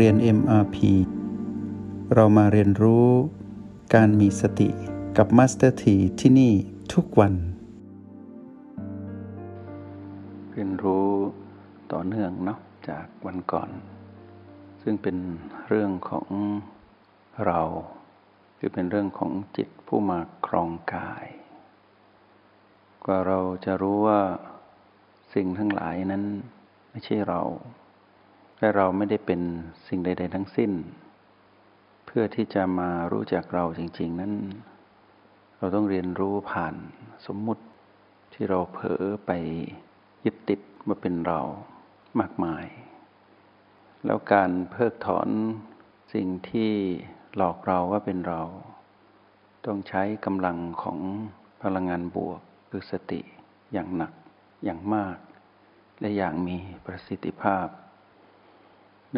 เรียน MRP เรามาเรียนรู้การมีสติกับ Master T ที่ที่นี่ทุกวัน เรียนรู้ต่อเนื่องเนาะจากวันก่อน ซึ่งเป็นเรื่องของเราคือเป็นเรื่องของจิตผู้มาครองกาย กว่าเราจะรู้ว่าสิ่งทั้งหลายนั้นไม่ใช่เรา และเราไม่ได้เป็นสิ่งใด ๆ ทั้งสิ้น เพื่อที่จะมารู้จักเราจริง ๆ นั้น เราต้องเรียนรู้ผ่านสมมุติที่เราเผลอไปยึดติดว่าเป็นเรามากมาย แล้วการเพิกถอนสิ่งที่หลอกเราว่าเป็นเรา ต้องใช้กำลังของพลังงานบวกคือสติอย่างหนักอย่างมาก และอย่างมีประสิทธิภาพ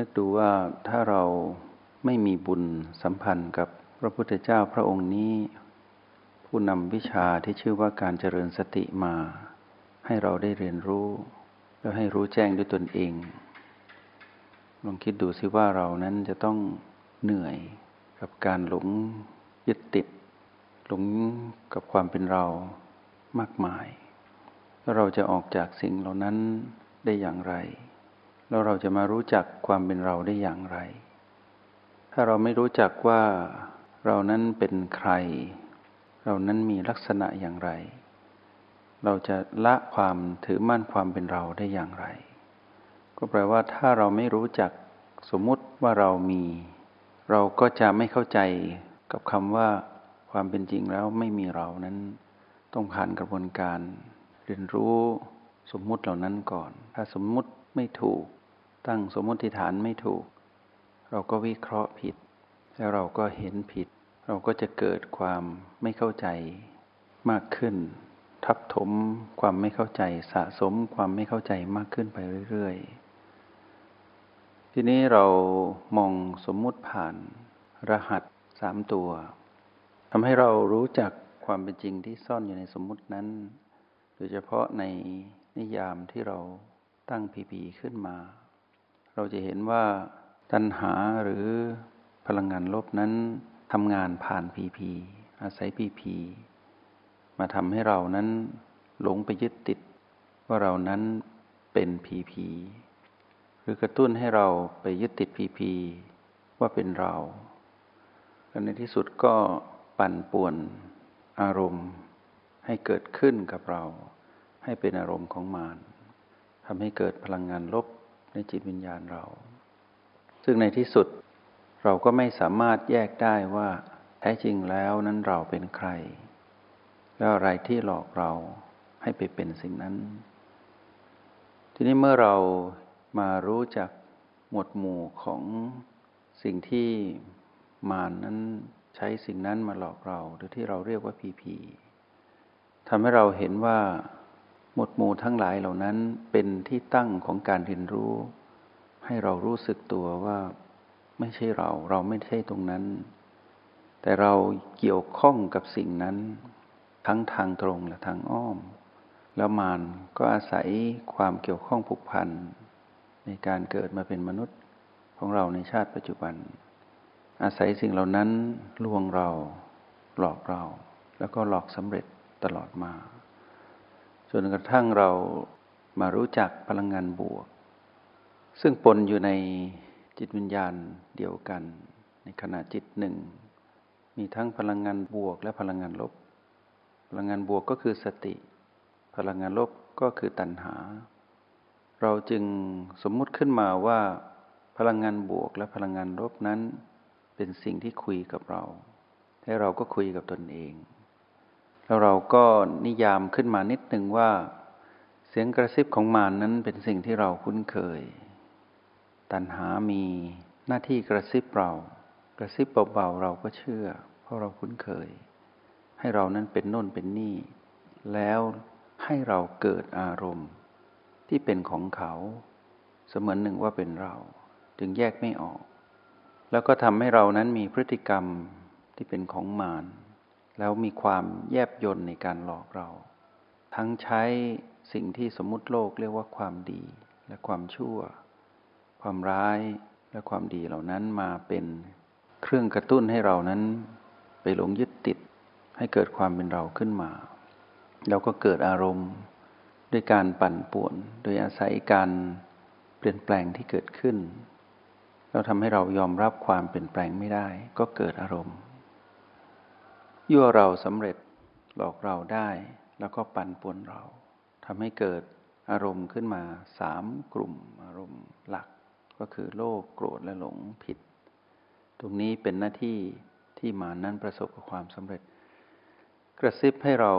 นึกดูว่าถ้าเราไม่มีบุญสัมพันธ์กับพระพุทธเจ้าพระองค์นี้ ผู้นำวิชาที่ชื่อว่าการเจริญสติมา ให้เราได้เรียนรู้ แล้วให้รู้แจ้งด้วยตนเอง ลองคิดดูสิว่าเรานั้นจะต้องเหนื่อยกับการหลงยึดติด หลงกับความเป็นเรามากมายแล้วเราจะออกจากสิ่งเหล่านั้นได้อย่างไร แล้วเราจะมารู้จักความเป็นเราได้อย่างไร ถ้าเราไม่รู้จักว่าเรานั้นเป็นใคร เรานั้นมีลักษณะอย่างไร เราจะละความถือมั่นความเป็นเราได้อย่างไร ก็แปลว่าถ้าเราไม่รู้จักสมมุติว่าเรามี เราก็จะไม่เข้าใจกับคำว่าความเป็นจริงแล้วไม่มีเรานั้นต้องผ่านกระบวนการ เรียนรู้สมมุติเหล่านั้นก่อน ถ้าสมมุติไม่ถูก ตั้งสมมติฐานไม่ถูก เราก็วิเคราะห์ผิด แล้วเราก็เห็นผิด เราก็จะเกิดความไม่เข้าใจมากขึ้น ทับถมความไม่เข้าใจสะสมความไม่เข้าใจมากขึ้นไปเรื่อยๆ ทีนี้เรามองสมมุติผ่านรหัสสามตัวทำให้เรารู้จักความเป็นจริงที่ซ่อนอยู่ในสมมุตินั้น โดยเฉพาะในนิยามที่เราตั้งพีพีขึ้นมา เราจะเห็นว่าตัณหาหรือพลังงานลบนั้นทำงานผ่านพีพีอาศัยพีพีมาทำให้เรานั้นหลงไปยึดติดว่าเรานั้นเป็นพีพีหรือกระตุ้นให้เราไปยึดติดพีพีว่าเป็นเราและในที่สุดก็ปั่นป่วนอารมณ์ให้เกิดขึ้นกับเรา ให้เป็นอารมณ์ของมารทำให้เกิดพลังงานลบ ในจิตวิญญาณเรา ซึ่งในที่สุดเราก็ไม่สามารถแยกได้ว่าแท้จริงแล้วนั้นเราเป็นใคร แล้วอะไรที่หลอกเราให้ไปเป็นสิ่งนั้น ทีนี้เมื่อเรามารู้จักหมวดหมู่ของสิ่งที่มานนั้นใช้สิ่งนั้นมาหลอกเรา หรือที่เราเรียกว่าพีพีทำให้เราเห็นว่า หมดหมู่ทั้งหลายเหล่านั้นเป็นที่ตั้งของการเรียนรู้ ให้เรารู้สึกตัวว่าไม่ใช่เราเราไม่ใช่ตรงนั้น แต่เราเกี่ยวข้องกับสิ่งนั้น ทั้งทางตรงและทางอ้อม แล้วมานก็อาศัยความเกี่ยวข้องผูกพันในการเกิดมาเป็นมนุษย์ของเราในชาติปัจจุบัน อาศัยสิ่งเหล่านั้นลวงเราหลอกเรา แล้วก็หลอกสำเร็จตลอดมา จนกระทั่งเรามารู้จักพลังงานบวก ซึ่งปนอยู่ในจิตวิญญาณเดียวกัน ในขณะจิตหนึ่ง มีทั้งพลังงานบวกและพลังงานลบ พลังงานบวกก็คือสติ พลังงานลบก็คือตัณหา เราจึงสมมุติขึ้นมาว่า พลังงานบวกและพลังงานลบนั้น เป็นสิ่งที่คุยกับเราและเราก็คุยกับตนเอง แล้วเราก็นิยามขึ้นมานิดหนึ่งว่า เสียงกระซิบของมารนนั้นเป็นสิ่งที่เราคุ้นเคย ตัณหามีหน้าที่กระซิบเรา กระซิบเบาๆเราก็เชื่อ เพราะเราคุ้นเคย ให้เรานั้นเป็นโน่นเป็นนี่ แล้วให้เราเกิดอารมณ์ ที่เป็นของเขา เสมือนหนึ่งว่าเป็นเรา จึงแยกไม่ออก แล้วก็ทำให้เรานั้นมีพฤติกรรมที่เป็นของมาร แล้วมีความแยบยนในการหลอกเรา ทั้งใช้สิ่งที่สมมุติโลกเรียกว่าความดีและความชั่ว ความร้ายแและความดีเหล่านั้นมาเป็นเครื่องกระตุ้นให้เรานั้น ไปหลงยึดติดให้เกิดความเป็นเราขึ้นมา เราก็เกิดอารมณ์ด้วยการปั่นป่วน โดยอาศัยการเปลี่ยนแปลงที่เกิดขึ้น เราทำให้เรายอมรับความเปลี่ยนแปลงไม่ได้ ก็เกิดอารมณ์ ยั่วเราสำเร็จหลอกเราได้ แล้วก็ปั่นป่วนเราทำให้เกิดอารมณ์ขึ้นมาสามกลุ่มอารมณ์หลัก ก็คือโลภโกรธและหลงผิด ตรงนี้เป็นหน้าที่ที่มานั้นประสบกับความสำเร็จ กระซิบให้เรา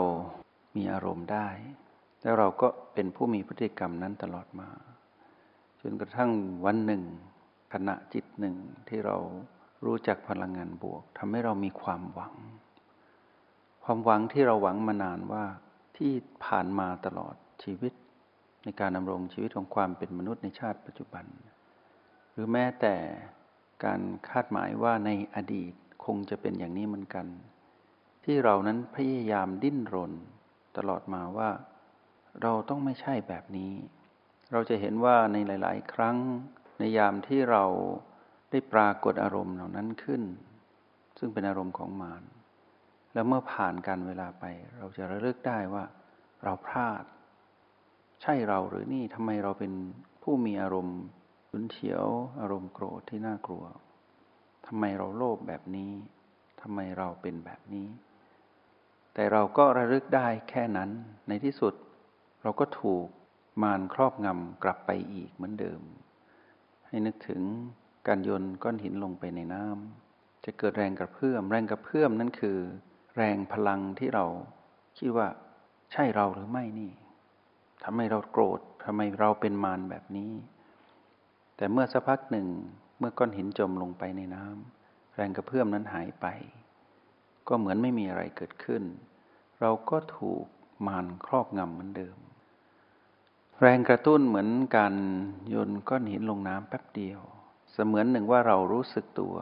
มีอารมณ์ได้ แล้วเราก็เป็นผู้มีพฤติกรรมนั้นตลอดมา จนกระทั่งวันหนึ่ง ขณะจิตหนึ่งที่เรารู้จักพลังงานบวกทำให้เรามีความหวัง ความหวังที่เราหวังมานานว่าที่ผ่านมาตลอดชีวิต ในการดำรงชีวิตของความเป็นมนุษย์ในชาติปัจจุบัน หรือแม้แต่การคาดหมายว่าในอดีตคงจะเป็นอย่างนี้เหมือนกัน ที่เรานั้นพยายามดิ้นรนตลอดมาว่า เราต้องไม่ใช่แบบนี้ เราจะเห็นว่าในหลาย ๆ ครั้งในยามที่เราได้ปรากฏอารมณ์เหล่านั้นขึ้น ซึ่งเป็นอารมณ์ของมาร แล้วเมื่อผ่านการเวลาไป เราจะระลึกได้ว่า เราพลาด ใช่เราหรือนี่ทำไมเราเป็นผู้มีอารมณ์ฉุนเฉียว อารมณ์โกรธที่น่ากลัวทำไมเราโลภแบบนี้ทำไมเราเป็นแบบนี้ แต่เราก็ระลึกได้แค่นั้น ในที่สุด เราก็ถูกมารครอบงำกลับไปอีกเหมือนเดิม ให้นึกถึงการโยนก้อนหินลงไปในน้ำจะเกิดแรงกระเพื่อม แรงกระเพื่อมนั่นคือ แรงพลังที่เราคิดว่าใช่เราหรือไม่นี่ทำไมเราโกรธทำไมเราเป็นมารแบบนี้ แต่เมื่อสักพักหนึ่งเมื่อก้อนหินจมลงไปในน้ำแรงกระเพื่อมนั้นหายไป ก็เหมือนไม่มีอะไรเกิดขึ้น เราก็ถูกมารครอบงำเหมือนเดิม แรงกระตุ้นเหมือนการโยนก้อนหินลงน้ำแป๊บเดียว เสมือนหนึ่งว่าเรารู้สึกตัว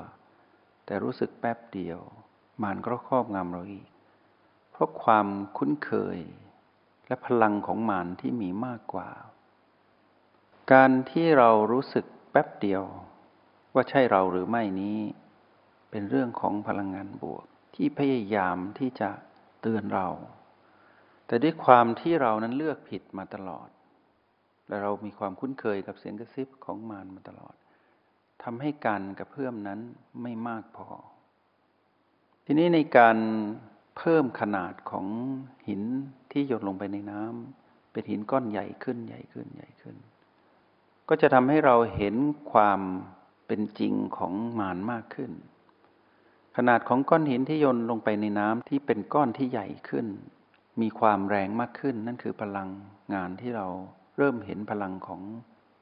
แต่รู้สึกแป๊บเดียว มารก็ครอบงำเราอีก เพราะความคุ้นเคยและพลังของมารที่มีมากกว่า การที่เรารู้สึกแป๊บเดียว ว่าใช่เราหรือไม่นี้ เป็นเรื่องของพลังงานบวก ที่พยายามที่จะเตือนเรา แต่ด้วยความที่เรานั้นเลือกผิดมาตลอด และเรามีความคุ้นเคยกับเสียงกระซิบของมารมาตลอดทำให้การกระเพื่อมนั้นไม่มากพอ ทีนี้ในการเพิ่มขนาดของหินที่หยดลงไปในน้ำเป็นหินก้อนใหญ่ขึ้นใหญ่ขึ้นใหญ่ขึ้น ก็จะทำให้เราเห็นความเป็นจริงของมารมากขึ้น ขนาดของก้อนหินที่โยนลงไปในน้ำที่เป็นก้อนที่ใหญ่ขึ้น มีความแรงมากขึ้น นั่นคือพลังงานที่เราเริ่มเห็นพลังของ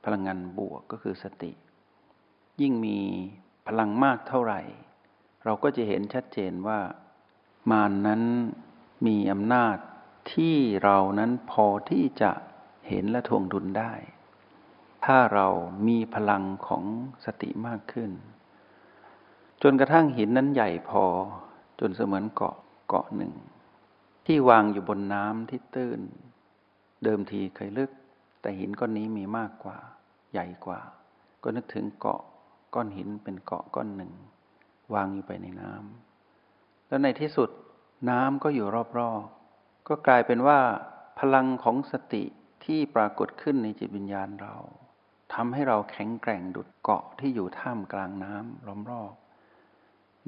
พลังงานบวกก็คือสติ ยิ่งมีพลังมากเท่าไหร่ เราก็จะเห็นชัดเจนว่ามารนนั้นมีอำนาจที่เรานั้นพอที่จะเห็นและทวงดุลได้ ถ้าเรามีพลังของสติมากขึ้น จนกระทั่งหินนั้นใหญ่พอจนเสมือนเกาะเกาะหนึ่ง ที่วางอยู่บนน้ำที่ตื้น เดิมทีเคยลึก แต่หินก้อนนี้มีมากกว่า ใหญ่กว่า ก็นึกถึงเกาะก้อนหินเป็นเกาะก้อนหนึ่ง วางอยู่ไปในน้ำแล้วในที่สุดน้ำก็อยู่รอบๆ ก็กลายเป็นว่า พลังของสติที่ปรากฏขึ้นในจิตวิญญาณเราทำให้เราแข็งแกร่งดุดเกาะที่อยู่ท่ามกลางน้ำล้อมรอบ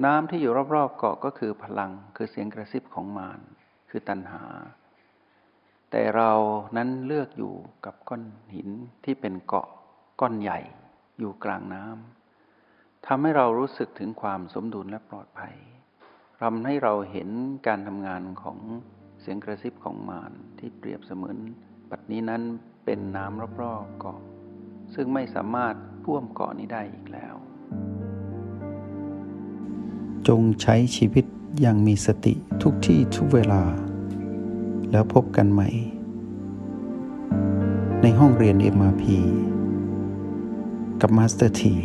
น้ำที่อยู่รอบๆเกาะก็คือพลังคือเสียงกระซิบของมารคือตัณหา แต่เรานั้นเลือกอยู่กับก้อนหินที่เป็นเกาะก้อนใหญ่อยู่กลางน้ำ ทำให้เรารู้สึกถึงความสมดุลและปลอดภัยทำให้เราเห็นการทำงานของเสียงกระซิบของมารที่เปรียบเสมือนปัดนี้นั้นเป็นน้ำรอบๆเกาะ ซึ่งไม่สามารถพ่วมเกาะนี้ได้อีกแล้ว จงใช้ชีวิตอย่างมีสติทุกที่ทุกเวลา แล้วพบกันใหม่ ในห้องเรียน MRP กับ Master T